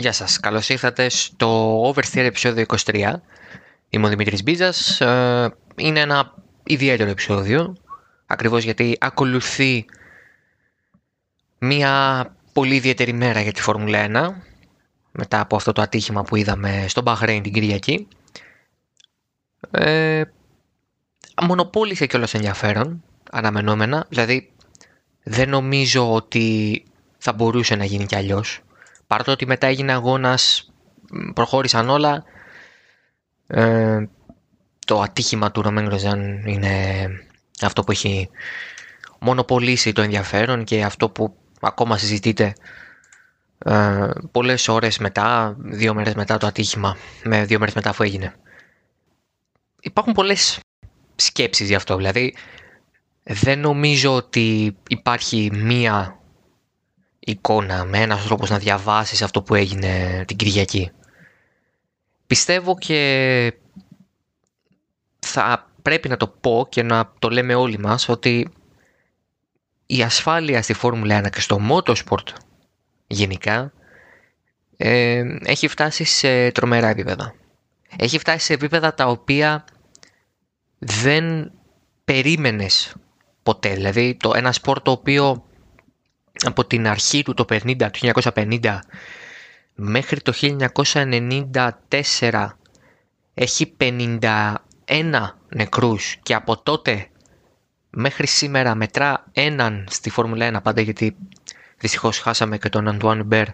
Γεια σας, καλώς ήρθατε στο Oversteer επεισόδιο 23. Είμαι ο Δημήτρης Μπίζας. Ε, είναι ένα ιδιαίτερο επεισόδιο, ακριβώς γιατί ακολουθεί μια πολύ ιδιαίτερη μέρα για τη Φόρμουλα 1, μετά από αυτό το ατύχημα που είδαμε στον Μπαχρέιν την Κυριακή. Ε, μονοπόλησε κιόλας ενδιαφέρον, αναμενόμενα, δηλαδή δεν νομίζω ότι θα μπορούσε να γίνει κι αλλιώς Παρά το ότι μετά έγινε αγώνας, προχώρησαν όλα, ε, το ατύχημα του Ρωμέν Ροζάν είναι αυτό που έχει μονοπολίσει το ενδιαφέρον και αυτό που ακόμα συζητείται ε, πολλές ώρες μετά, δύο μέρες μετά το ατύχημα, με δύο μέρες μετά αφού έγινε. Υπάρχουν πολλές σκέψεις γι' αυτό, δηλαδή δεν νομίζω ότι υπάρχει μία εικόνα, με ένας τρόπος να διαβάσεις αυτό που έγινε την Κυριακή. Πιστεύω και θα πρέπει να το πω και να το λέμε όλοι μας ότι η ασφάλεια στη Φόρμουλα 1 και στο Motorsport γενικά ε, έχει φτάσει σε τρομερά επίπεδα. Έχει φτάσει σε επίπεδα τα οποία δεν περίμενες ποτέ. Δηλαδή το ένα σπορ το οποίο από την αρχή του το 50, το 1950 μέχρι το 1994 έχει 51 νεκρούς και από τότε μέχρι σήμερα μετρά έναν στη Φόρμουλα 1 πάντα γιατί δυστυχώς χάσαμε και τον Αντουάν Μπέρ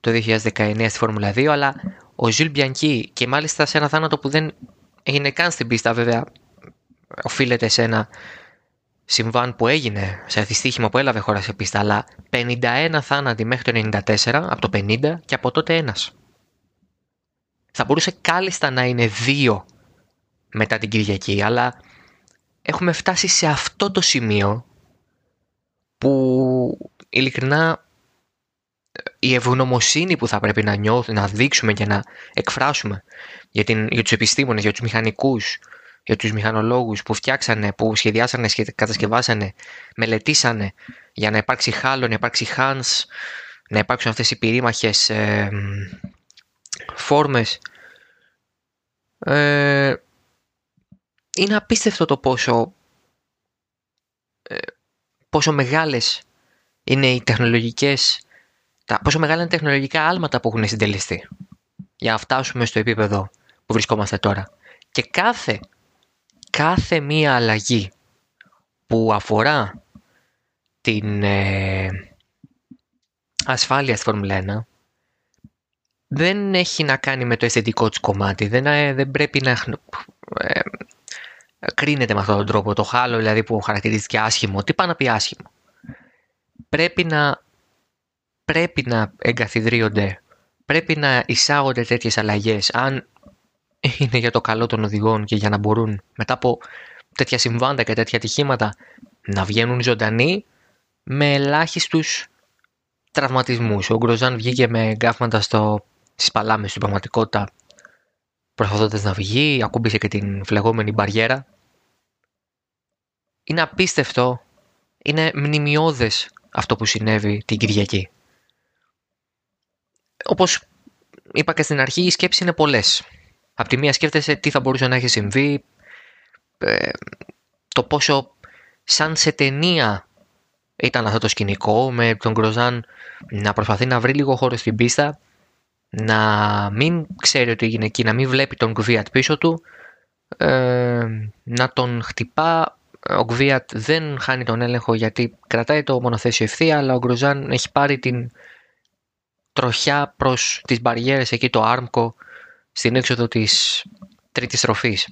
το 2019 στη Φόρμουλα 2 αλλά ο Ζιλ Μπιανκί και μάλιστα σε ένα θάνατο που δεν έγινε καν στην πίστα βέβαια οφείλεται σε ένα συμβάν που έγινε σε δυστύχημα που έλαβε χώρα σε πίστα, αλλά 51 θάνατοι μέχρι το 94, από το 50 και από τότε ένας. Θα μπορούσε κάλλιστα να είναι δύο μετά την Κυριακή, αλλά έχουμε φτάσει σε αυτό το σημείο που ειλικρινά η ευγνωμοσύνη που θα πρέπει να νιώθουμε, να δείξουμε και να εκφράσουμε για, την, για τους επιστήμονες, για τους μηχανικούς, για τους μηχανολόγους που φτιάξανε, που σχεδιάσανε, κατασκευάσανε, μελετήσανε για να υπάρξει χάλο, να υπάρξει Hans, να υπάρξουν αυτές οι πυρήμαχες ε, φόρμες. Ε, είναι απίστευτο το πόσο, ε, πόσο μεγάλες είναι οι τεχνολογικές, τα, πόσο μεγάλα είναι τα τεχνολογικά άλματα που έχουν συντελεστεί για να φτάσουμε στο επίπεδο που βρισκόμαστε τώρα. Και κάθε κάθε μία αλλαγή που αφορά την ε, ασφάλεια στη Φόρμουλα 1 δεν έχει να κάνει με το αισθητικό της κομμάτι. Δεν, ε, δεν πρέπει να ε, κρίνεται με αυτόν τον τρόπο. Το χάλο δηλαδή που χαρακτηρίστηκε άσχημο. Τι πάει να πει άσχημο; Πρέπει να, πρέπει να εγκαθιδρύονται, πρέπει να εισάγονται τέτοιες αλλαγές. Αν είναι για το καλό των οδηγών και για να μπορούν μετά από τέτοια συμβάντα και τέτοια ατυχήματα να βγαίνουν ζωντανοί με ελάχιστους τραυματισμούς. Ο Γκροζάν βγήκε με γκάφματα στο, στις παλάμες στην πραγματικότητα προσπαθώντας να βγει, ακούμπησε και την φλεγόμενη μπαριέρα. Είναι απίστευτο, είναι μνημειώδες αυτό που συνέβη την Κυριακή. Όπως είπα και στην αρχή, οι σκέψεις είναι πολλές. Απ' τη μία σκέφτεσαι τι θα μπορούσε να έχει συμβεί, ε, το πόσο σαν σε ταινία ήταν αυτό το σκηνικό με τον Γκροζάν να προσπαθεί να βρει λίγο χώρο στην πίστα, να μην ξέρει ότι έγινε εκεί, να μην βλέπει τον Γκβίατ πίσω του, ε, να τον χτυπά. Ο Γκβίατ δεν χάνει τον έλεγχο γιατί κρατάει το μονοθέσιο ευθεία, αλλά ο Γκροζάν έχει πάρει την τροχιά προς τις μπαριέρες εκεί το άρμκο στην έξοδο της τρίτης στροφής.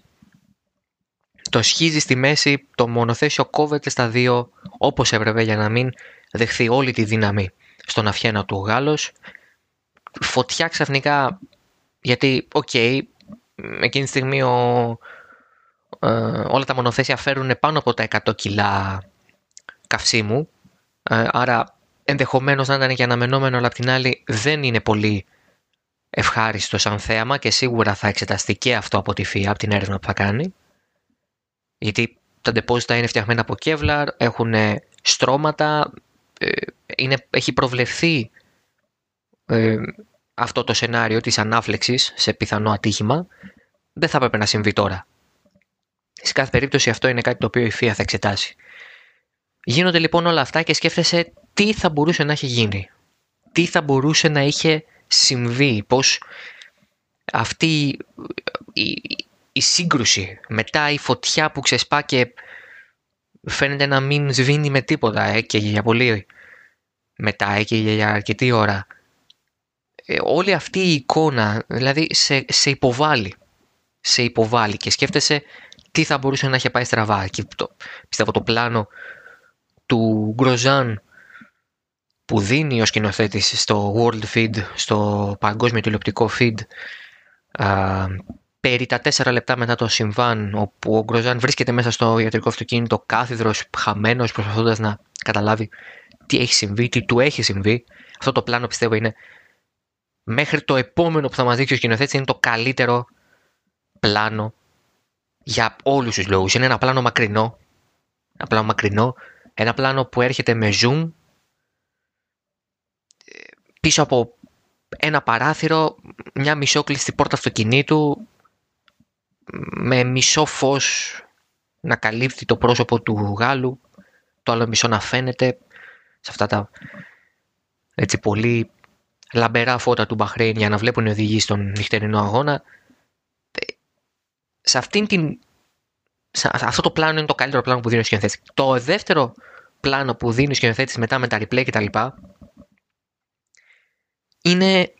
Το σχίζει στη μέση, το μονοθέσιο κόβεται στα δύο όπως έπρεπε για να μην δεχθεί όλη τη δύναμη στον αυχένα του ο Γάλλος. Φωτιά ξαφνικά, γιατί, OK, okay, εκείνη τη στιγμή ο, ε, όλα τα μονοθέσια φέρουν πάνω από τα 100 κιλά καυσίμου, ε, άρα ενδεχομένως να ήταν και αναμενόμενο, αλλά απ' την άλλη δεν είναι πολύ ευχάριστος σαν θέαμα και σίγουρα θα εξεταστεί και αυτό από τη FIA, από την έρευνα που θα κάνει. Γιατί τα ντεπόζιτα είναι φτιαγμένα από Kevlar, έχουν στρώματα, ε, είναι, έχει προβλεφθεί ε, αυτό το σενάριο της ανάφλεξης σε πιθανό ατύχημα δεν θα έπρεπε να συμβεί τώρα. Σε κάθε περίπτωση αυτό είναι κάτι το οποίο η ΦΙΑ θα εξετάσει. Γίνονται λοιπόν όλα αυτά και σκέφτεσαι τι θα μπορούσε να έχει γίνει. Τι θα μπορούσε να είχε συμβεί, πώς αυτή η, η σύγκρουση, μετά η φωτιά που ξεσπά και φαίνεται να μην σβήνει με τίποτα ε, και για πολύ μετά ε, και για αρκετή ώρα. Ε, όλη αυτή η εικόνα, δηλαδή σε, σε υποβάλλει. Σε υποβάλλει και σκέφτεσαι τι θα μπορούσε να έχει πάει στραβά. Και το, πιστεύω το πλάνο του Γκροζάν που δίνει ο σκηνοθέτης στο World Feed, στο παγκόσμιο τηλεοπτικό feed, α, περί τα τέσσερα λεπτά μετά το συμβάν, όπου ο Γκροζάν βρίσκεται μέσα στο ιατρικό αυτοκίνητο, κάθιδρος, χαμένος, προσπαθώντας να καταλάβει τι έχει συμβεί, τι του έχει συμβεί. Αυτό το πλάνο πιστεύω είναι μέχρι το επόμενο που θα μας δείξει ο σκηνοθέτης είναι το καλύτερο πλάνο για όλους τους λόγους. Είναι ένα πλάνο μακρινό, ένα πλάνο μακρινό, ένα πλάνο που έρχεται με zoom πίσω από ένα παράθυρο, μια μισόκλειστη πόρτα αυτοκινήτου με μισό φως να καλύπτει το πρόσωπο του Γάλλου, το άλλο μισό να φαίνεται σε αυτά τα έτσι πολύ λαμπερά φώτα του Μπαχρέιν για να βλέπουν οι οδηγοί στον νυχτερινό αγώνα. Σε αυτήν την σε αυτό το πλάνο είναι το καλύτερο πλάνο που δίνει ο σκηνοθέτης. Το δεύτερο πλάνο που δίνει ο σκηνοθέτης μετά με τα replay κτλ. Είναι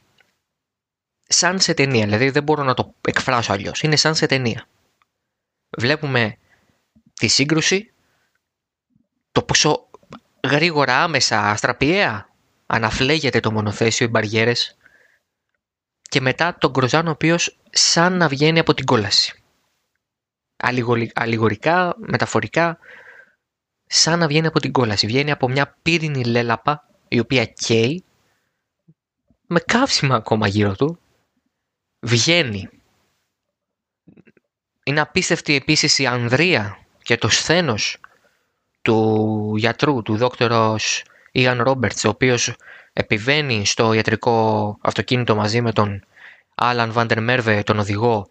σαν σε ταινία. Δηλαδή δεν μπορώ να το εκφράσω αλλιώς. Είναι σαν σε ταινία. Βλέπουμε τη σύγκρουση, το πόσο γρήγορα, άμεσα, αστραπιαία αναφλέγεται το μονοθέσιο, οι μπαριέρες και μετά τον Γκροζάν ο οποίος σαν να βγαίνει από την κόλαση αλληγορικά, μεταφορικά, σαν να βγαίνει από την κόλαση. Βγαίνει από μια πύρινη λέλαπα, η οποία καίει, με καύσιμα ακόμα γύρω του, βγαίνει. Είναι απίστευτη επίσης η ανδρεία και το σθένος του γιατρού, του δόκτωρος Ιαν Ρόμπερτς, ο οποίος επιβαίνει στο ιατρικό αυτοκίνητο μαζί με τον Άλαν Βάντερ Μέρβε, τον οδηγό,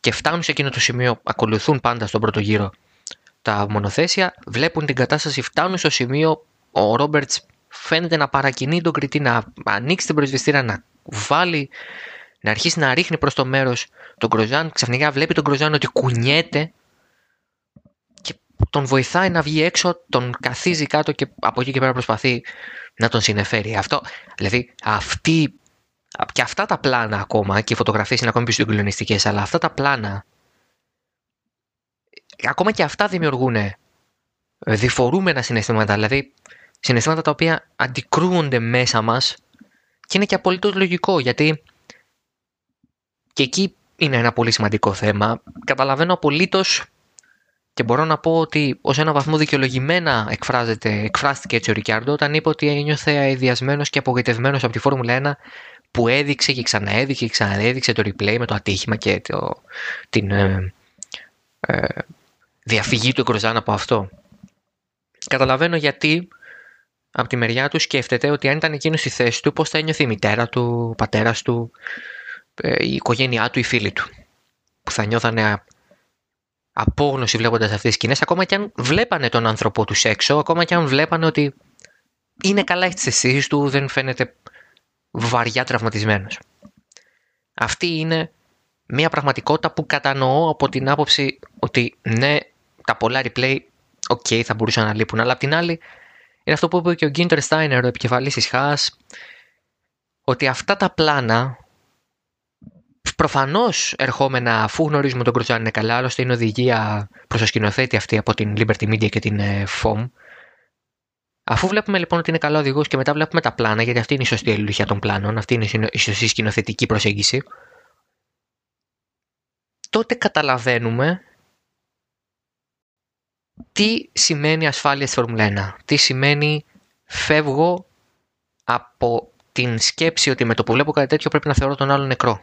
και φτάνουν σε εκείνο το σημείο, ακολουθούν πάντα στον πρώτο γύρο τα μονοθέσια, βλέπουν την κατάσταση, φτάνουν στο σημείο, ο Ρόμπερτ φαίνεται να παρακινεί τον κριτή να ανοίξει την προσβεστήρα, να βάλει, να αρχίσει να ρίχνει προς το μέρος τον Γκροζάν. Ξαφνικά βλέπει τον Γκροζάν ότι κουνιέται και τον βοηθάει να βγει έξω, τον καθίζει κάτω και από εκεί και πέρα προσπαθεί να τον συνεφέρει. Αυτό, δηλαδή αυτή και αυτά τα πλάνα ακόμα, και οι φωτογραφίες είναι ακόμη πιο συγκλονιστικές, αλλά αυτά τα πλάνα, ακόμα και αυτά δημιουργούν διφορούμενα συναισθήματα, δηλαδή συναισθήματα τα οποία αντικρούονται μέσα μας και είναι και απολύτως λογικό, γιατί και εκεί είναι ένα πολύ σημαντικό θέμα. Καταλαβαίνω απολύτως και μπορώ να πω ότι ως ένα βαθμό δικαιολογημένα εκφράζεται, εκφράστηκε έτσι ο Ρικιάρντο όταν είπε ότι ένιωθε αειδιασμένος και απογοητευμένος από τη Φόρμουλα 1 που έδειξε και ξαναέδειξε και ξαναέδειξε το replay με το ατύχημα και το, την ε, ε, διαφυγή του Γκροζάν από αυτό. Καταλαβαίνω γιατί από τη μεριά του σκέφτεται ότι αν ήταν εκείνος στη θέση του, πώς θα ένιωθε η μητέρα του, ο πατέρας του, ε, η οικογένειά του, οι φίλοι του. Που θα νιώθανε απόγνωση βλέποντας αυτές τις σκηνές, ακόμα και αν βλέπανε τον άνθρωπό τους έξω, ακόμα και αν βλέπανε ότι είναι καλά στις αισθήσεις του, δεν φαίνεται βαριά τραυματισμένος. Αυτή είναι μια πραγματικότητα που κατανοώ από την άποψη ότι ναι, τα πολλά replay, OK, okay, θα μπορούσαν να λείπουν, αλλά απ' την άλλη είναι αυτό που είπε και ο Γκίντερ Στάινερ, ο επικεφαλής της Haas, ότι αυτά τα πλάνα προφανώς ερχόμενα αφού γνωρίζουμε τον Γκροζάν είναι καλά, άλλωστε είναι οδηγία προς το σκηνοθέτη αυτή από την Liberty Media και την FOM, ε, Αφού βλέπουμε λοιπόν ότι είναι καλό οδηγός και μετά βλέπουμε τα πλάνα, γιατί αυτή είναι η σωστή αλληλουχία των πλάνων, αυτή είναι η σωστή σκηνοθετική προσέγγιση, τότε καταλαβαίνουμε τι σημαίνει ασφάλεια στη Φόρμουλα 1. Τι σημαίνει φεύγω από την σκέψη ότι με το που βλέπω κάτι τέτοιο πρέπει να θεωρώ τον άλλο νεκρό;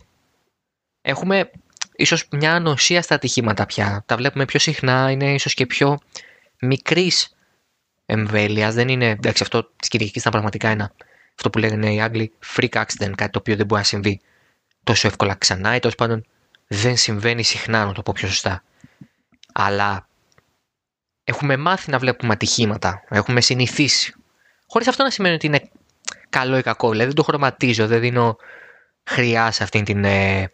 Έχουμε ίσως μια ανοσία στα ατυχήματα πια. Τα βλέπουμε πιο συχνά, είναι ίσως και πιο μικρής εμβέλειας. Δεν είναι. Εντάξει, αυτό της Κυριακής ήταν πραγματικά ένα αυτό που λένε οι Άγγλοι freak accident, κάτι το οποίο δεν μπορεί να συμβεί τόσο εύκολα ξανά ή τέλος πάντων δεν συμβαίνει συχνά, να το πω πιο σωστά. Αλλά έχουμε μάθει να βλέπουμε ατυχήματα, έχουμε συνηθίσει. Χωρίς αυτό να σημαίνει ότι είναι καλό ή κακό, δηλαδή δεν το χρωματίζω, δεν δίνω χρειά σε αυτήν την ε,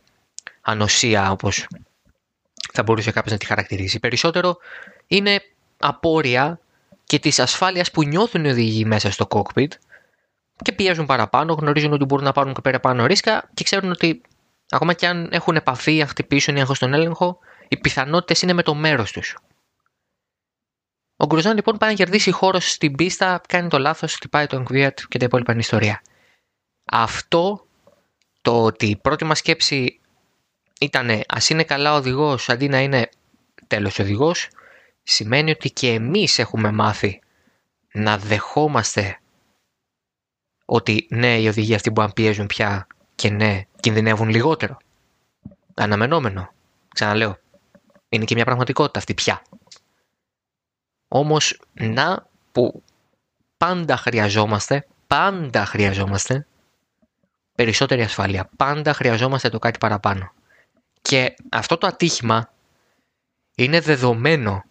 ανοσία όπως θα μπορούσε κάποιος να τη χαρακτηρίσει. Περισσότερο είναι απόρρια και της ασφάλειας που νιώθουν οι οδηγοί μέσα στο cockpit και πιέζουν παραπάνω, γνωρίζουν ότι μπορούν να πάρουν και παραπάνω ρίσκα και ξέρουν ότι ακόμα και αν έχουν επαφή, αν χτυπήσουν ή αν έχουν στον έλεγχο, οι πιθανότητες είναι με το μέρος τους. Ο Γκρουζάν λοιπόν πάει να κερδίσει χώρο στην πίστα, κάνει το λάθος, χτυπάει τον Κβίατ και τα υπόλοιπα είναι ιστορία. Αυτό το ότι η πρώτη μας σκέψη ήταν ας είναι καλά οδηγός αντί να είναι τέλος οδηγός, σημαίνει ότι και εμείς έχουμε μάθει να δεχόμαστε ότι ναι, οι οδηγοί αυτοί που να πιέζουν πια και ναι, κινδυνεύουν λιγότερο. Αναμενόμενο. Ξαναλέω. Είναι και μια πραγματικότητα αυτή πια. Όμως, να που πάντα χρειαζόμαστε, πάντα χρειαζόμαστε περισσότερη ασφάλεια. Πάντα χρειαζόμαστε το κάτι παραπάνω. Και αυτό το ατύχημα είναι δεδομένο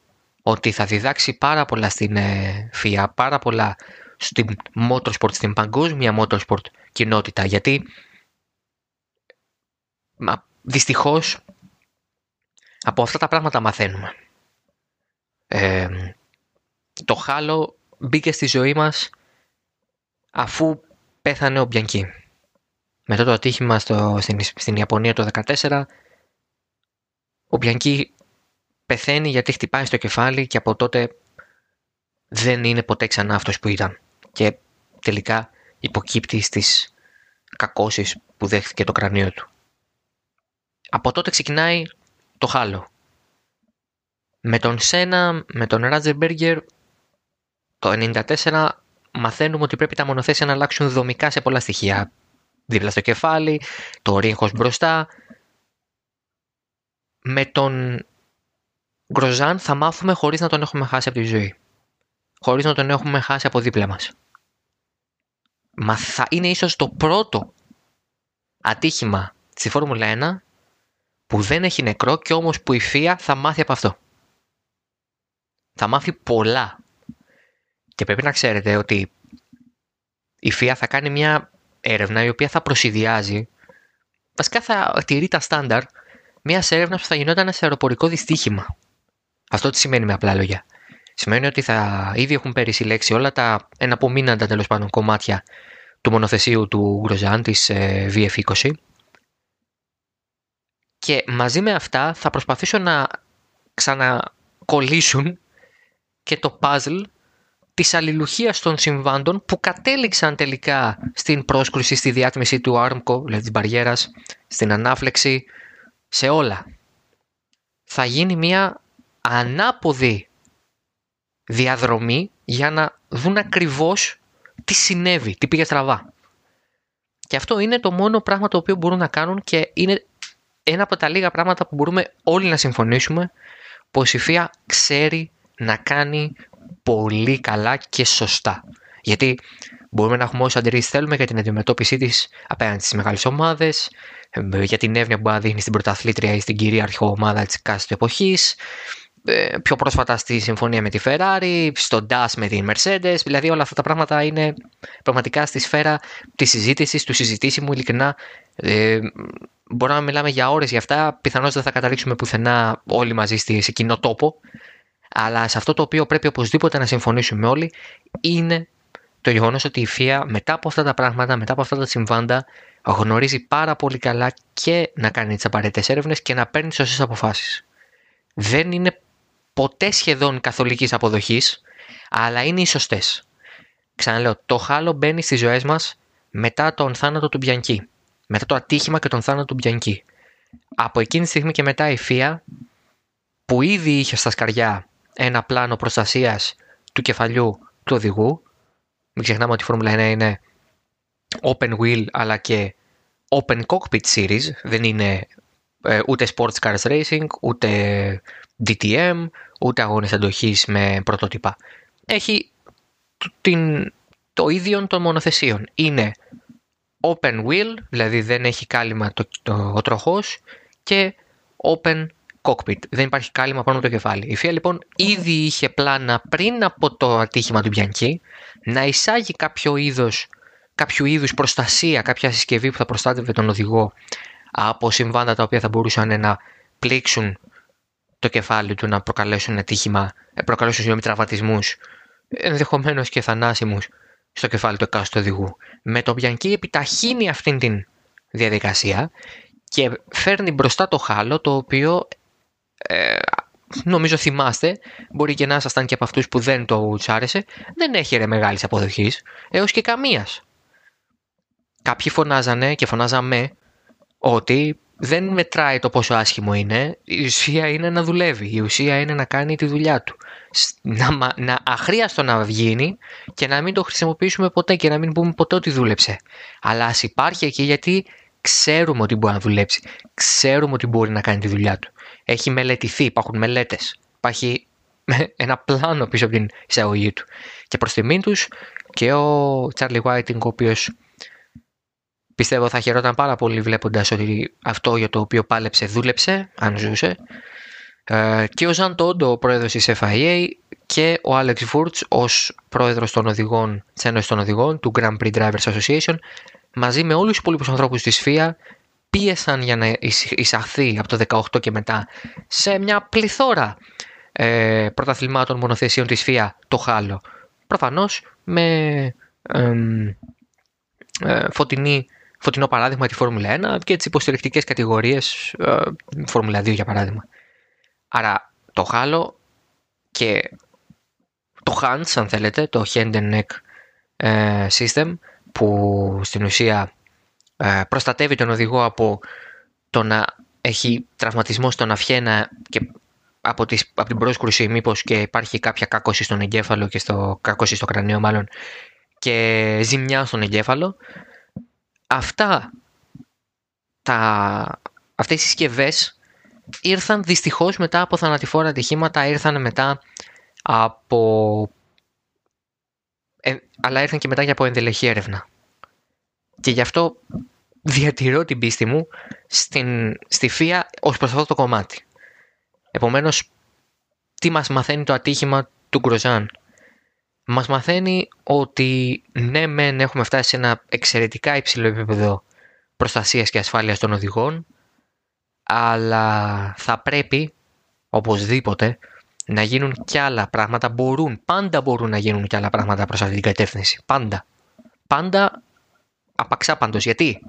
ότι θα διδάξει πάρα πολλά στην ε, ΦΙΑ, πάρα πολλά στην motorsport, στην παγκόσμια motorsport κοινότητα. Γιατί μα, δυστυχώς από αυτά τα πράγματα μαθαίνουμε. Ε, το χάλο μπήκε στη ζωή μας αφού πέθανε ο Μπιανκή. Μετά το ατύχημα στο, στην, στην Ιαπωνία το 2014, ο Μπιανκή πεθαίνει γιατί χτυπάει στο κεφάλι και από τότε δεν είναι ποτέ ξανά αυτός που ήταν. Και τελικά υποκύπτει στις κακώσεις που δέχθηκε το κρανίο του. Από τότε ξεκινάει το χάλο. Με τον Σένα, με τον Ράτζερμπεργκερ, το 1994 μαθαίνουμε ότι πρέπει τα μονοθέσια να αλλάξουν δομικά σε πολλά στοιχεία. Δίπλα στο κεφάλι, το ρίχος μπροστά. Με τον Γκροζάν θα μάθουμε χωρίς να τον έχουμε χάσει από τη ζωή. Χωρίς να τον έχουμε χάσει από δίπλα μας. Μα θα είναι ίσως το πρώτο ατύχημα στη Φόρμουλα 1 που δεν έχει νεκρό και όμως που η Φία θα μάθει από αυτό. Θα μάθει πολλά. Και πρέπει να ξέρετε ότι η Φία θα κάνει μια έρευνα η οποία θα προσυδειάζει, βασικά θα τηρεί τα στάνταρ μιας έρευνας που θα γινόταν σε αεροπορικό δυστύχημα. Αυτό τι σημαίνει με απλά λόγια. Σημαίνει ότι θα ήδη έχουν περισυλλέξει όλα τα εναπομείναντα τέλος πάντων κομμάτια του μονοθεσίου του Γκροζάν της ε, VF20 και μαζί με αυτά θα προσπαθήσω να ξανακολλήσουν και το puzzle της αλληλουχίας των συμβάντων που κατέληξαν τελικά στην πρόσκρουση, στη διάτμιση του άρμκο, δηλαδή της μπαριέρας, στην ανάφλεξη, σε όλα. Θα γίνει μια ανάποδη διαδρομή για να δουν ακριβώς τι συνέβη, τι πήγε στραβά. Και αυτό είναι το μόνο πράγμα το οποίο μπορούν να κάνουν και είναι ένα από τα λίγα πράγματα που μπορούμε όλοι να συμφωνήσουμε πως η Φία ξέρει να κάνει πολύ καλά και σωστά. Γιατί μπορούμε να έχουμε όσε αντιρρήσεις θέλουμε για την αντιμετώπιση της απέναντι στις μεγάλες ομάδες, για την εύνοια που μπορεί να δείχνει στην πρωταθλήτρια ή στην κυρίαρχη ομάδα της κάθε εποχής, ε, πιο πρόσφατα στη συμφωνία με τη Ferrari, στο DAS με την Mercedes, δηλαδή όλα αυτά τα πράγματα είναι πραγματικά στη σφαίρα της συζήτησης, του συζητήσιμου ειλικρινά. Ε, μπορούμε να μιλάμε για ώρες για αυτά, πιθανώς δεν θα καταλήξουμε πουθενά όλοι μαζί σε κοινό τόπο, αλλά σε αυτό το οποίο πρέπει οπωσδήποτε να συμφωνήσουμε όλοι είναι το γεγονός ότι η ΦΙΑ μετά από αυτά τα πράγματα, μετά από αυτά τα συμβάντα, γνωρίζει πάρα πολύ καλά και να κάνει τις απαραίτητες έρευνες και να παίρνει σωστές αποφάσεις. Δεν είναι ποτέ σχεδόν καθολικής αποδοχής, αλλά είναι οι σωστές. Ξαναλέω, το χάλο μπαίνει στις ζωές μας μετά τον θάνατο του Μπιανκή. Μετά το ατύχημα και τον θάνατο του Μπιανκή. Από εκείνη τη στιγμή και μετά η ΦΙΑ, που ήδη είχε στα σκαριά ένα πλάνο προστασίας του κεφαλιού του οδηγού, μην ξεχνάμε ότι η Φόρμουλα 1 είναι open wheel αλλά και open cockpit series, δεν είναι ε, ούτε sports cars racing, ούτε DTM, ούτε αγώνες αντοχής με πρωτότυπα. Έχει την το ίδιο των μονοθεσίων. Είναι open wheel, δηλαδή δεν έχει κάλυμα το, το, ο τροχός και open cockpit. Δεν υπάρχει κάλυμα πάνω από το κεφάλι. Η FIA λοιπόν ήδη είχε πλάνα πριν από το ατύχημα του Μπιανκή να εισάγει κάποιο είδος, κάποιο είδους προστασία, κάποια συσκευή που θα προστάτευε τον οδηγό από συμβάντα τα οποία θα μπορούσαν να πλήξουν το κεφάλι του, να προκαλέσουν ατύχημα, ε, προκαλέσουν συγγνώμη τραυματισμούς, ενδεχομένως και θανάσιμους στο κεφάλι του εκάστοτε οδηγού. Με το Μπιανκή επιταχύνει αυτήν την διαδικασία και φέρνει μπροστά το χάλο το οποίο ε, νομίζω θυμάστε, μπορεί και να ήσασταν και από αυτούς που δεν το άρεσε, δεν έχει ρε μεγάλης αποδοχής, έως και καμίας. Κάποιοι φωνάζανε και φωνάζαμε ότι δεν μετράει το πόσο άσχημο είναι, η ουσία είναι να δουλεύει, η ουσία είναι να κάνει τη δουλειά του. Να, να αχρίαστο να βγαίνει και να μην το χρησιμοποιήσουμε ποτέ και να μην πούμε ποτέ ότι δούλεψε. Αλλά ας υπάρχει εκεί γιατί ξέρουμε ότι μπορεί να δουλέψει, ξέρουμε ότι μπορεί να κάνει τη δουλειά του. Έχει μελετηθεί, υπάρχουν μελέτες, υπάρχει ένα πλάνο πίσω από την εισαγωγή του. Και προς τιμήν τους και ο Τσάρλι Whiting, ο οποίος πιστεύω θα χαιρόταν πάρα πολύ βλέποντας ότι αυτό για το οποίο πάλεψε δούλεψε, αν ζούσε. Ε, και ο Ζαν Τόντο, ο πρόεδρος της FIA και ο Άλεξ Βούρτς ως πρόεδρος των οδηγών, της Ένωσης των Οδηγών του Grand Prix Drivers Association μαζί με όλους τους υπόλοιπους ανθρώπους της FIA πίεσαν για να εισαχθεί από το 18 και μετά σε μια πληθώρα ε, πρωταθλημάτων μονοθεσίων της FIA το χάλο. Προφανώς με ε, φωτεινή, φωτεινό παράδειγμα τη Φόρμουλα 1 και τις υποστηρικτικές κατηγορίες ε, Φόρμουλα 2 για παράδειγμα. Άρα το χάλο και το HANS αν θέλετε, το Hand and Neck ε, System που στην ουσία ε, προστατεύει τον οδηγό από το να έχει τραυματισμό στον αυχένα και από, τις, από την πρόσκρουση μήπως και υπάρχει κάποια κάκωση στον εγκέφαλο και στο κάκωση στο κρανίο μάλλον και ζημιά στον εγκέφαλο. Αυτά τα, αυτές οι συσκευές ήρθαν δυστυχώς μετά από θανατηφόρα ατυχήματα ήρθαν μετά από ε, αλλά ήρθαν και μετά για από ενδελεχή έρευνα. Και γι' αυτό διατηρώ την πίστη μου στην, στη φία ως προς αυτό το κομμάτι. Επομένως, τι μας μαθαίνει το ατύχημα του Γκροζάν; Μας μαθαίνει ότι ναι μεν έχουμε φτάσει σε ένα εξαιρετικά υψηλό επίπεδο προστασίας και ασφάλειας των οδηγών, αλλά θα πρέπει οπωσδήποτε να γίνουν κι άλλα πράγματα. Μπορούν, πάντα μπορούν να γίνουν κι άλλα πράγματα προς αυτή την κατεύθυνση. Πάντα. Πάντα απαξάπαντος. Γιατί;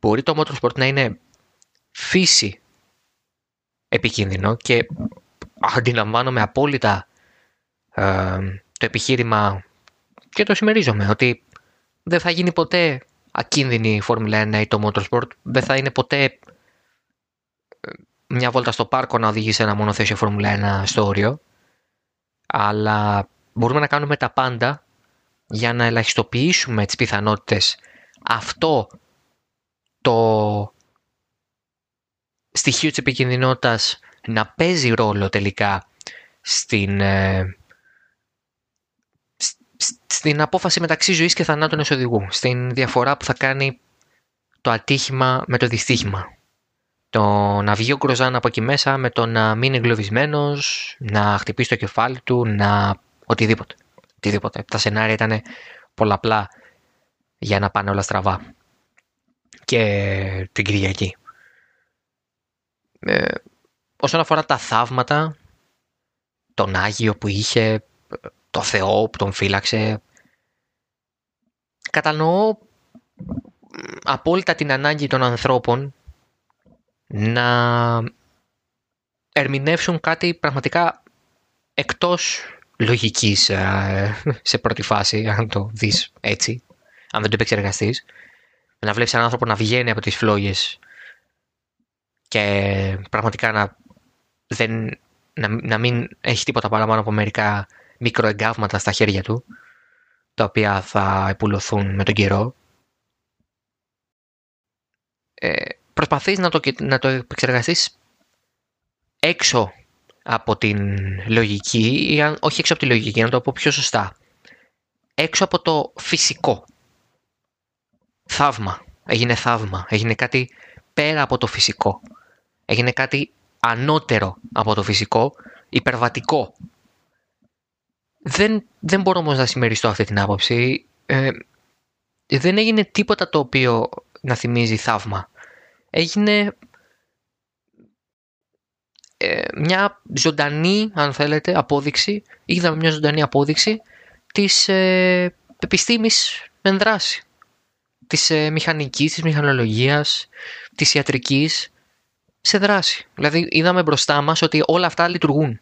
Μπορεί το motorsport να είναι φύση επικίνδυνο και αντιλαμβάνομαι απόλυτα ε, το επιχείρημα και το συμμερίζομαι ότι δεν θα γίνει ποτέ ακίνδυνη η Φόρμουλα 1 ή το motorsport, δεν θα είναι ποτέ ε, μια βόλτα στο πάρκο να οδηγεί σε ένα μονοθέσιο Φόρμουλα 1 στο όριο, αλλά μπορούμε να κάνουμε τα πάντα για να ελαχιστοποιήσουμε τις πιθανότητες αυτό το στοιχείο της επικινδυνότητας να παίζει ρόλο τελικά στην, ε, στην απόφαση μεταξύ ζωής και θανάτου ενός οδηγού, στην διαφορά που θα κάνει το ατύχημα με το δυστύχημα. Το να βγει ο Γκροζάν από εκεί μέσα με το να μείνει εγκλωβισμένος, να χτυπήσει το κεφάλι του, να οτιδήποτε οτιδήποτε. Τα σενάρια ήταν πολλαπλά για να πάνε όλα στραβά. Και την Κυριακή. Ε, όσον αφορά τα θαύματα, τον Άγιο που είχε, το Θεό που τον φύλαξε, κατανοώ απόλυτα την ανάγκη των ανθρώπων να ερμηνεύσουν κάτι πραγματικά εκτός λογικής ε, σε πρώτη φάση, αν το δεις έτσι, αν δεν το επεξεργαστείς. Να βλέπεις έναν άνθρωπο να βγαίνει από τις φλόγες και πραγματικά να, δεν, να, να μην έχει τίποτα παραπάνω από μερικά μικροεγκάβματα στα χέρια του, τα οποία θα επουλωθούν με τον καιρό. Ε, προσπαθείς να το, να το επεξεργαστείς έξω από την λογική, ή αν, όχι έξω από τη λογική, να το πω πιο σωστά. έξω από το φυσικό. Θαύμα. Έγινε θαύμα. Έγινε κάτι πέρα από το φυσικό. Έγινε κάτι ανώτερο από το φυσικό, υπερβατικό. Δεν, δεν μπορώ όμως να συμμεριστώ αυτή την άποψη. Ε, δεν έγινε τίποτα το οποίο να θυμίζει θαύμα. Έγινε ε, μια ζωντανή, αν θέλετε, απόδειξη, είδαμε μια ζωντανή απόδειξη της ε, επιστήμης εν δράση. Της ε, μηχανικής, της μηχανολογίας, της ιατρικής σε δράση. Δηλαδή είδαμε μπροστά μας ότι όλα αυτά λειτουργούν.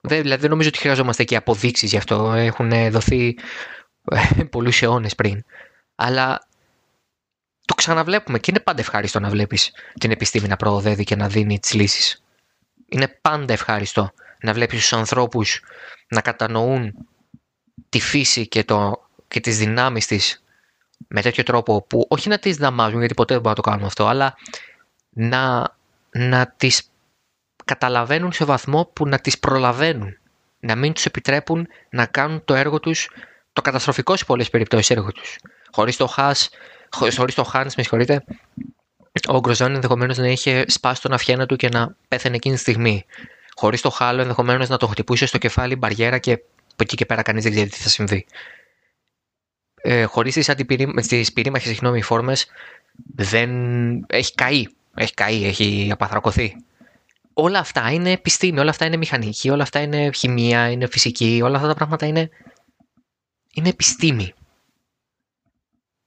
Δεν, δηλαδή δεν νομίζω ότι χρειαζόμαστε και αποδείξεις γι' αυτό. Έχουν δοθεί ε, πολλούς αιώνες πριν. Αλλά το ξαναβλέπουμε και είναι πάντα ευχάριστο να βλέπεις την επιστήμη να προοδεύει και να δίνει τις λύσεις. Είναι πάντα ευχάριστο να βλέπεις τους ανθρώπους να κατανοούν τη φύση και, το, και τις δυνάμεις της με τέτοιο τρόπο που όχι να τις δαμάζουν γιατί ποτέ δεν μπορούμε να το κάνουμε αυτό αλλά να, να τις καταλαβαίνουν σε βαθμό που να τις προλαβαίνουν να μην τους επιτρέπουν να κάνουν το έργο τους το καταστροφικό σε πολλές περιπτώσεις έργο τους χωρίς το Χάς χωρίς το Χάνς με συγχωρείτε ο Γκροζάν ενδεχομένως να είχε σπάσει τον αυχένα του και να πέθανε εκείνη τη στιγμή. Χωρίς το χάλο, ενδεχομένως να το χτυπούσε στο κεφάλι μπαριέρα και από εκεί και πέρα κανείς δεν ξέρει τι θα συμβεί. Ε, Χωρίς τις πυρήμαχες συγγνώμη φόρμες, δεν έχει καεί. Έχει καεί, έχει απαθρακωθεί. Όλα αυτά είναι επιστήμη, όλα αυτά είναι μηχανική, όλα αυτά είναι χημεία, είναι φυσική, όλα αυτά τα πράγματα είναι, είναι επιστήμη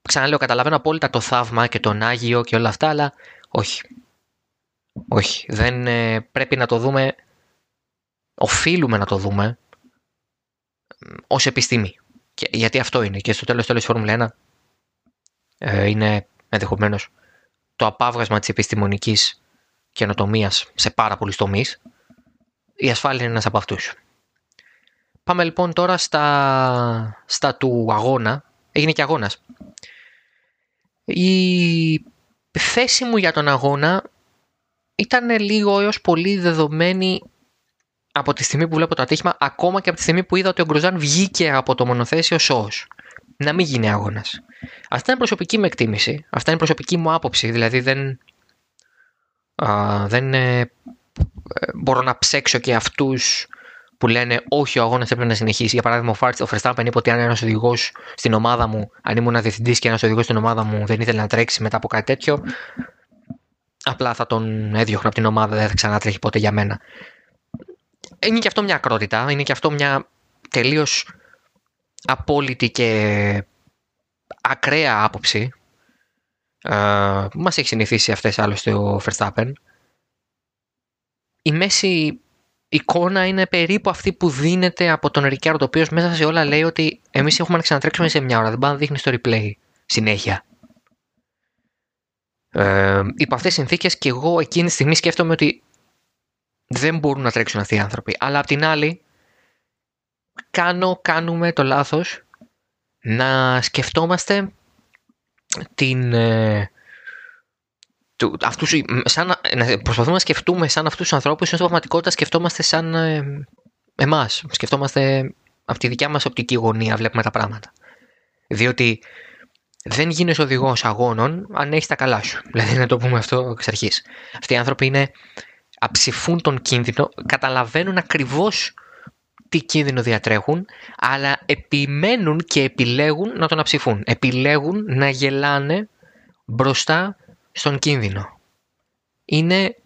ξαναλέω, καταλαβαίνω απόλυτα το θαύμα και τον Άγιο και όλα αυτά, αλλά όχι. Όχι. Δεν ε, πρέπει να το δούμε, οφείλουμε να το δούμε ως επιστήμη. Και, γιατί αυτό είναι. Και στο τέλος τέλος Φόρμουλα 1 ε, είναι ενδεχομένως το απάβγασμα της επιστημονικής καινοτομίας σε πάρα πολλούς τομείς. Η ασφάλεια είναι ένας από αυτούς. Πάμε λοιπόν τώρα στα, στα του αγώνα. Έγινε και αγώνας. Η θέση μου για τον αγώνα ήταν λίγο έως πολύ δεδομένη από τη στιγμή που βλέπω το ατύχημα, ακόμα και από τη στιγμή που είδα ότι ο Γκροζάν βγήκε από το μονοθέσιο σώος. Να μην γίνει αγώνας. Αυτά είναι προσωπική μου εκτίμηση. Αυτά είναι προσωπική μου άποψη. Δηλαδή δεν. Α, δεν ε, μπορώ να ψέξω και αυτούς που λένε όχι, ο αγώνας έπρεπε να συνεχίσει. Για παράδειγμα, ο Φάρτς, ο Verstappen είπε ότι αν ένας οδηγός στην ομάδα μου, αν ήμουν διευθυντή και ένας οδηγός στην ομάδα μου δεν ήθελε να τρέξει μετά από κάτι τέτοιο, απλά θα τον έδιωχνα από την ομάδα, δεν θα ξανατρέχει ποτέ για μένα. Είναι και αυτό μια ακρότητα, είναι και αυτό μια τελείως απόλυτη και ακραία άποψη. Ε, μας έχει συνηθίσει αυτές άλλωστε ο Verstappen. Η μέση εικόνα είναι περίπου αυτή που δίνεται από τον Ρικιάρντ, ο οποίος μέσα σε όλα λέει ότι εμείς έχουμε να ξανατρέξουμε σε μια ώρα. Δεν πάει να δείχνεις στο replay συνέχεια. Ε, υπό αυτές τις συνθήκες και εγώ εκείνη τη στιγμή σκέφτομαι ότι δεν μπορούν να τρέξουν αυτοί οι άνθρωποι. Αλλά απ' την άλλη, κάνω, κάνουμε το λάθος να σκεφτόμαστε την, ε, του, αυτούς, σαν, να προσπαθούμε να σκεφτούμε σαν αυτούς τους ανθρώπους, ενώ στην πραγματικότητα σκεφτόμαστε σαν ε, εμάς. Σκεφτόμαστε από τη δικιά μας οπτική γωνία, βλέπουμε τα πράγματα. Διότι δεν γίνεσαι οδηγός αγώνων αν έχεις τα καλά σου. Δηλαδή, να το πούμε αυτό εξ αρχής. Αυτοί οι άνθρωποι είναι, αψηφούν τον κίνδυνο, καταλαβαίνουν ακριβώς τι κίνδυνο διατρέχουν, αλλά επιμένουν και επιλέγουν να τον αψηφούν. Επιλέγουν να γελάνε μπροστά στον κίνδυνο. Είναι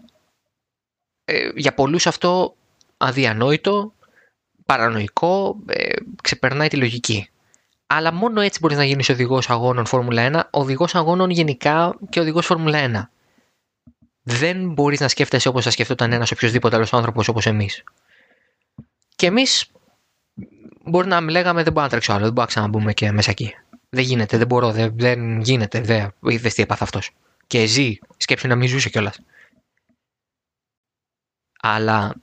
ε, για πολλούς αυτό αδιανόητο, παρανοϊκό, ε, ξεπερνάει τη λογική. Αλλά μόνο έτσι μπορείς να γίνεις οδηγός αγώνων Φόρμουλα 1, οδηγός αγώνων γενικά και οδηγός Φόρμουλα 1. Δεν μπορείς να σκέφτεσαι όπως θα σκεφτόταν ένας οποιοδήποτε άλλος άνθρωπος όπως εμείς. Και εμείς μπορεί να λέγαμε δεν μπορώ να τρέξω άλλο, δεν μπορώ να ξαναμπούμε και μέσα εκεί. Δεν γίνεται, δεν μπορώ, δεν, δεν γίνεται, δεν, δεν τι έπαθα αυτός και ζει. Σκέψη να μην ζούσε κιόλας. Αλλά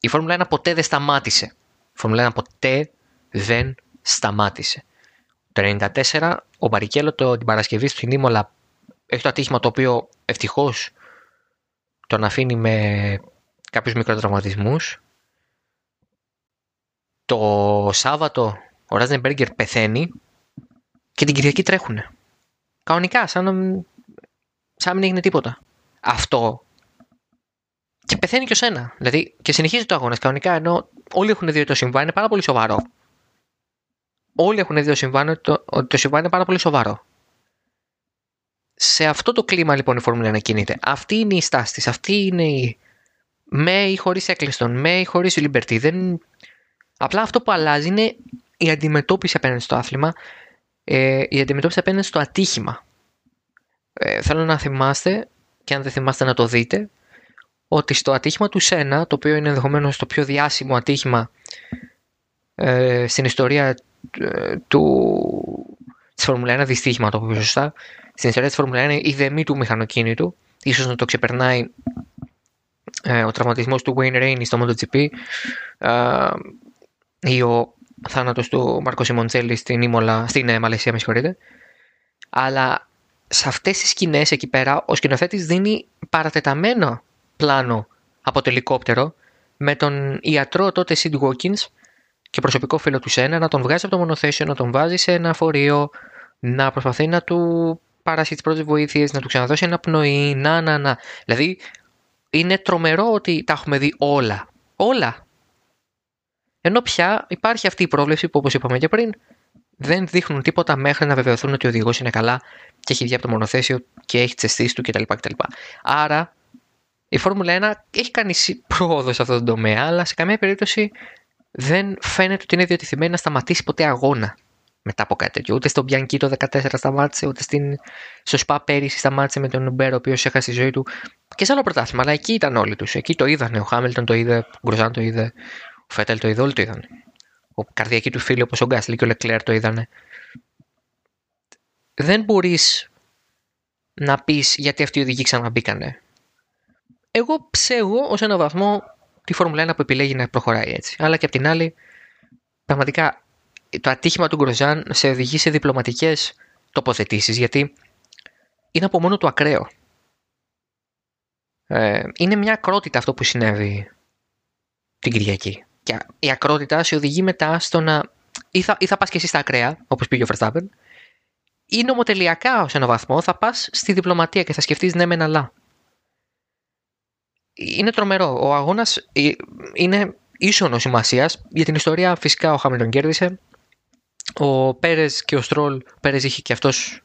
η Φόρμουλα 1 ποτέ δεν σταμάτησε. Η Φόρμουλα 1 ποτέ δεν σταμάτησε. Το 1994 ο Μπαρικέλο το, την Παρασκευή στην Ήμολα έχει το ατύχημα το οποίο ευτυχώς τον αφήνει με κάποιους μικροτραυματισμούς. Το Σάββατο ο Ράζενμπεργκερ πεθαίνει και την Κυριακή τρέχουνε. Κανονικά, σαν να, σαν να μην έγινε τίποτα. Αυτό. Και πεθαίνει και ο Σένα. Δηλαδή, και συνεχίζει το αγώνας κανονικά, ενώ όλοι έχουν δει ότι το συμβάν είναι πάρα πολύ σοβαρό. Όλοι έχουν δει το συμβάν ότι το συμβάν είναι πάρα πολύ σοβαρό. Σε αυτό το κλίμα λοιπόν η Φόρμουλα 1 κινείται. Αυτή είναι η στάση της. Αυτή είναι η. Με ή χωρίς Έκλειστον, με ή χωρίς Λιμπερτή. Δεν... Απλά αυτό που αλλάζει είναι η αντιμετώπιση απέναντι στο άθλημα, ε, η αντιμετώπιση απέναντι στο ατύχημα. Ε, θέλω να θυμάστε, και αν δεν θυμάστε να το δείτε, ότι στο ατύχημα του Σένα, το οποίο είναι ενδεχομένως το πιο διάσημο ατύχημα ε, στην ιστορία ε, του, της Φόρμουλα 1, δυστύχημα το πω σωστά, στην ιστορία της Φόρμουλα 1 η δεμή του μηχανοκίνητου, ίσως να το ξεπερνάει ε, ο τραυματισμός του Wayne Rainey στο MotoGP ε, ή ο θάνατος του Μάρκο Σιμοντσέλη στην, Ήμολα, στην ε, Μαλαισία, με συγχωρείτε. Αλλά σε αυτές τις σκηνές εκεί πέρα ο σκηνοθέτης δίνει παρατεταμένο πλάνο από το ελικόπτερο με τον ιατρό τότε Sid Watkins και προσωπικό φίλο του Σένα να τον βγάζει από το μονοθέσιο, να τον βάζει σε ένα φορείο, να προσπαθεί να του παράσει τι πρώτε βοήθειε, να του ξαναδώσει ένα πνοή, να, να, να. Δηλαδή είναι τρομερό ότι τα έχουμε δει όλα. Όλα. Ενώ πια υπάρχει αυτή η πρόβλεψη που όπως είπαμε και πριν, δεν δείχνουν τίποτα μέχρι να βεβαιωθούν ότι ο οδηγός είναι καλά και έχει βγει από το μονοθέσιο και έχει τι αισθήσει του κτλ. κτλ. Άρα η Φόρμουλα 1 έχει κάνει πρόοδο σε αυτό το τομέα, αλλά σε καμία περίπτωση δεν φαίνεται ότι είναι διατηθειμένη να σταματήσει ποτέ αγώνα μετά από κάτι τέτοιο. Ούτε στον Μπιανκί το 14 σταμάτησε, ούτε στην... στο Σπα πέρυσι σταμάτησε με τον Ουμπέρο, ο οποίος έχασε τη ζωή του. Και σε άλλο πρωτάθλημα, αλλά εκεί ήταν όλοι τους. Εκεί το είδανε. Ο Χάμιλτον το είδε, ο Γκροζάν το είδε, ο Φέτελ το είδε, όλοι το είδαν. Ο καρδιακή του φίλοι όπως ο Γκάσλι και ο Λεκλέρ το είδανε. Δεν μπορείς να πεις γιατί αυτοί οι οδηγοί ξαναμπήκανε. Εγώ ψέγω ως ένα βαθμό τη Φόρμουλα 1 που επιλέγει να προχωράει έτσι. Αλλά και απ' την άλλη, πραγματικά το ατύχημα του Γκροζάν σε οδηγεί σε διπλωματικές τοποθετήσεις γιατί είναι από μόνο του ακραίο. Ε, είναι μια ακρότητα αυτό που συνέβη την Κυριακή. Και η ακρότητα σε οδηγεί μετά στο να. ή θα, ή θα πας και εσύ στα ακραία, όπως πήγε ο Verstappen, ή νομοτελειακά ω ένα βαθμό θα πας στη διπλωματία και θα σκεφτείς ναι, μεν αλλά. Είναι τρομερό. Ο αγώνας ε, είναι ίσονος σημασίας. Για την ιστορία, φυσικά ο Χάμιλτον κέρδισε. Ο Πέρες και ο Στρόλ, ο Πέρες είχε και αυτός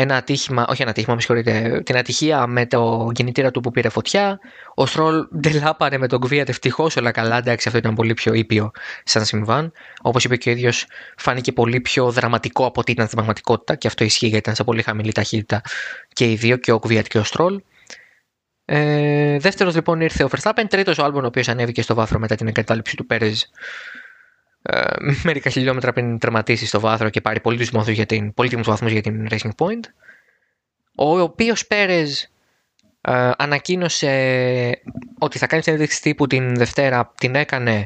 ένα ατύχημα, όχι ένα ατύχημα, με συγχωρείτε, την ατυχία με το κινητήρα του που πήρε φωτιά. Ο Στρόλ ντελάπαρε με τον Κβίατ ευτυχώς όλα καλά. Εντάξει, αυτό ήταν πολύ πιο ήπιο σαν συμβάν. Όπως είπε και ο ίδιος, φάνηκε πολύ πιο δραματικό από ό,τι ήταν στην πραγματικότητα και αυτό ισχύει γιατί ήταν σε πολύ χαμηλή ταχύτητα και οι δύο, και ο Κβίατ και ο Στρόλ. Ε, Δεύτερος λοιπόν ήρθε ο Verstappen. Τρίτος ο Άλμπον, ο οποίος ανέβηκε στο βάθρο μετά την εγκατάλειψη του Πέρεζ ε, μερικά χιλιόμετρα πριν τερματίσει στο βάθρο και πάρει πολύτιμου βαθμούς για την, βαθμούς για την Racing Point. Ο οποίος Πέρεζ ε, ανακοίνωσε ότι θα κάνει συνέντευξη τύπου την Δευτέρα, την έκανε.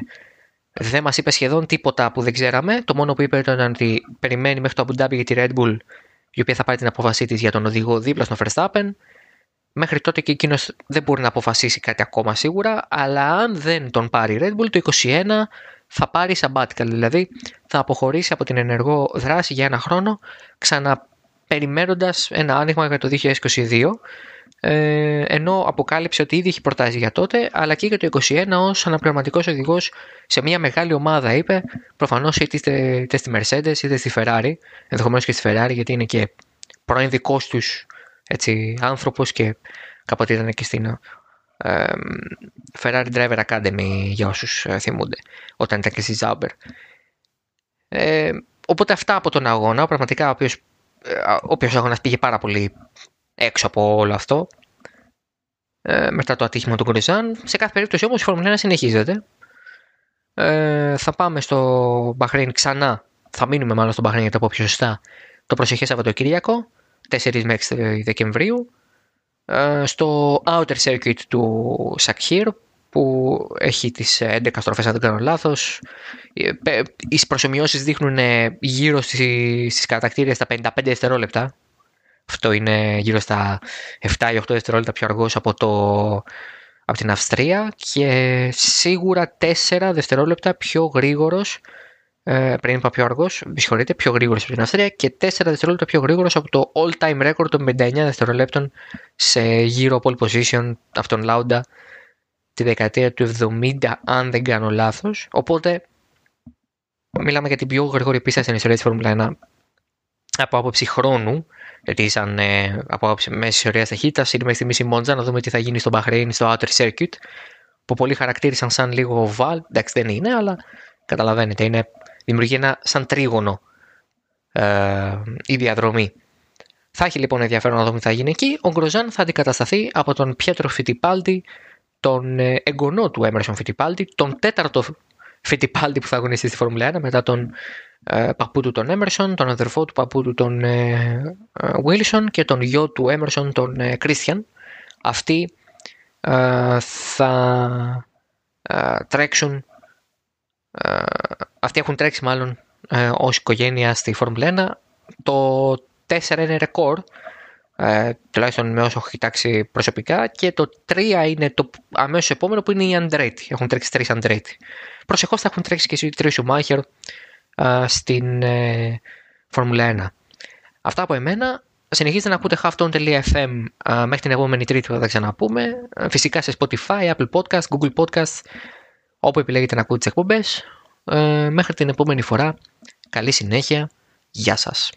Δεν μας είπε σχεδόν τίποτα που δεν ξέραμε. Το μόνο που είπε ήταν ότι περιμένει μέχρι το Abu Dhabi για τη Red Bull, η οποία θα πάρει την απόφασή της για τον οδηγό δίπλα στον Verstappen. Μέχρι τότε και εκείνος δεν μπορεί να αποφασίσει κάτι ακόμα σίγουρα, αλλά αν δεν τον πάρει η Red Bull, το 21 θα πάρει sabbatical, δηλαδή θα αποχωρήσει από την ενεργό δράση για ένα χρόνο, ξαναπεριμένοντας ένα άνοιγμα για το 2022, ε, ενώ αποκάλυψε ότι ήδη έχει προτάσει για τότε, αλλά και για το 2021 ως αναπληρωματικός οδηγός σε μια μεγάλη ομάδα, είπε, προφανώς είτε, είτε στη Mercedes είτε στη Ferrari, ενδεχομένως και στη Ferrari γιατί είναι και πρώην δικός τους έτσι, άνθρωπος και κάποτε ήταν και στην Ferrari Driver Academy για όσους ε, θυμούνται όταν ήταν και στη Zauber. Ε, οπότε αυτά από τον αγώνα, πραγματικά ο οποίος, ε, ο οποίος αγώνας πήγε πάρα πολύ έξω από όλο αυτό ε, μετά το ατύχημα του Γκοριζάν. Σε κάθε περίπτωση όμως η Φόρμουλα 1 συνεχίζεται. Ε, θα πάμε στο Μπαχρέιν ξανά, θα μείνουμε μάλλον στο Μπαχρέιν για το πω πιο σωστά, το προσεχές Σαββατοκύριακο, 4 με 6 Δεκεμβρίου. Ε, στο outer circuit του Σακχίρ που έχει τις 11 στροφές αν δεν κάνω λάθος. Ε, οι προσωμιώσεις δείχνουν γύρω στις κατακτήριες στα 55 δευτερόλεπτα. Αυτό είναι γύρω στα 7 ή 8 δευτερόλεπτα πιο αργός από, το, από την Αυστρία και σίγουρα 4 δευτερόλεπτα πιο γρήγορος ε, πριν είπα πιο αργός, συγχωρείτε, πιο γρήγορος από την Αυστρία και 4 δευτερόλεπτα πιο γρήγορος από το all time record των 59 δευτερολέπτων σε γύρω pole position από τον Λάουντα τη δεκαετία του 70, αν δεν κάνω λάθος. Οπότε μιλάμε για την πιο γρήγορη πίστα στην ιστορία της Φόρμουλα 1 από άποψη χρόνου. Γιατί σαν ε, από άποψη μέσης ιστορίας ταχύτητα, είναι μέχρι στιγμής η Μόντζα να δούμε τι θα γίνει στο Bahrain στο Outer Circuit. Που πολλοί χαρακτήρισαν σαν λίγο βαλ. Εντάξει, δεν είναι, αλλά καταλαβαίνετε, είναι δημιουργεί ένα σαν τρίγωνο ε, η διαδρομή. Θα έχει λοιπόν ενδιαφέρον να δούμε τι θα γίνει εκεί. Ο Γκροζάν θα αντικατασταθεί από τον Πιέτρο Φιτιπάλτη, τον ε, εγγονό του Έμερσον Φιτιπάλτη, τον τέταρτο Φιτιπάλτη που θα αγωνιστεί στη Φόρμουλα 1 μετά τον ε, παππού του τον Έμερσον, τον αδερφό του παππού του τον ε, Βίλσον και τον γιο του Έμερσον τον Κρίστιαν. Αυτοί θα τρέξουν αυτοί έχουν τρέξει μάλλον ε, ως οικογένεια στη Φόρμουλα 1. Το 4 είναι ρεκόρ, ε, τουλάχιστον με όσο έχω κοιτάξει προσωπικά και το 3 είναι το αμέσως επόμενο που είναι η Αντρέτη. Έχουν τρέξει τρεις Αντρέτη. Προσεχώς θα έχουν τρέξει και οι τρεις Σουμάχερ ε, στην ε, Φόρμουλα 1. Αυτά από εμένα. Συνεχίζετε να ακούτε halftone.fm ε, μέχρι την επόμενη τρίτη που θα τα ξαναπούμε. Ε, φυσικά σε Spotify, Apple Podcast, Google Podcast, όπου επιλέγετε να ακούτε τις εκπομπές. Ε, μέχρι την επόμενη φορά, καλή συνέχεια. Γεια σας.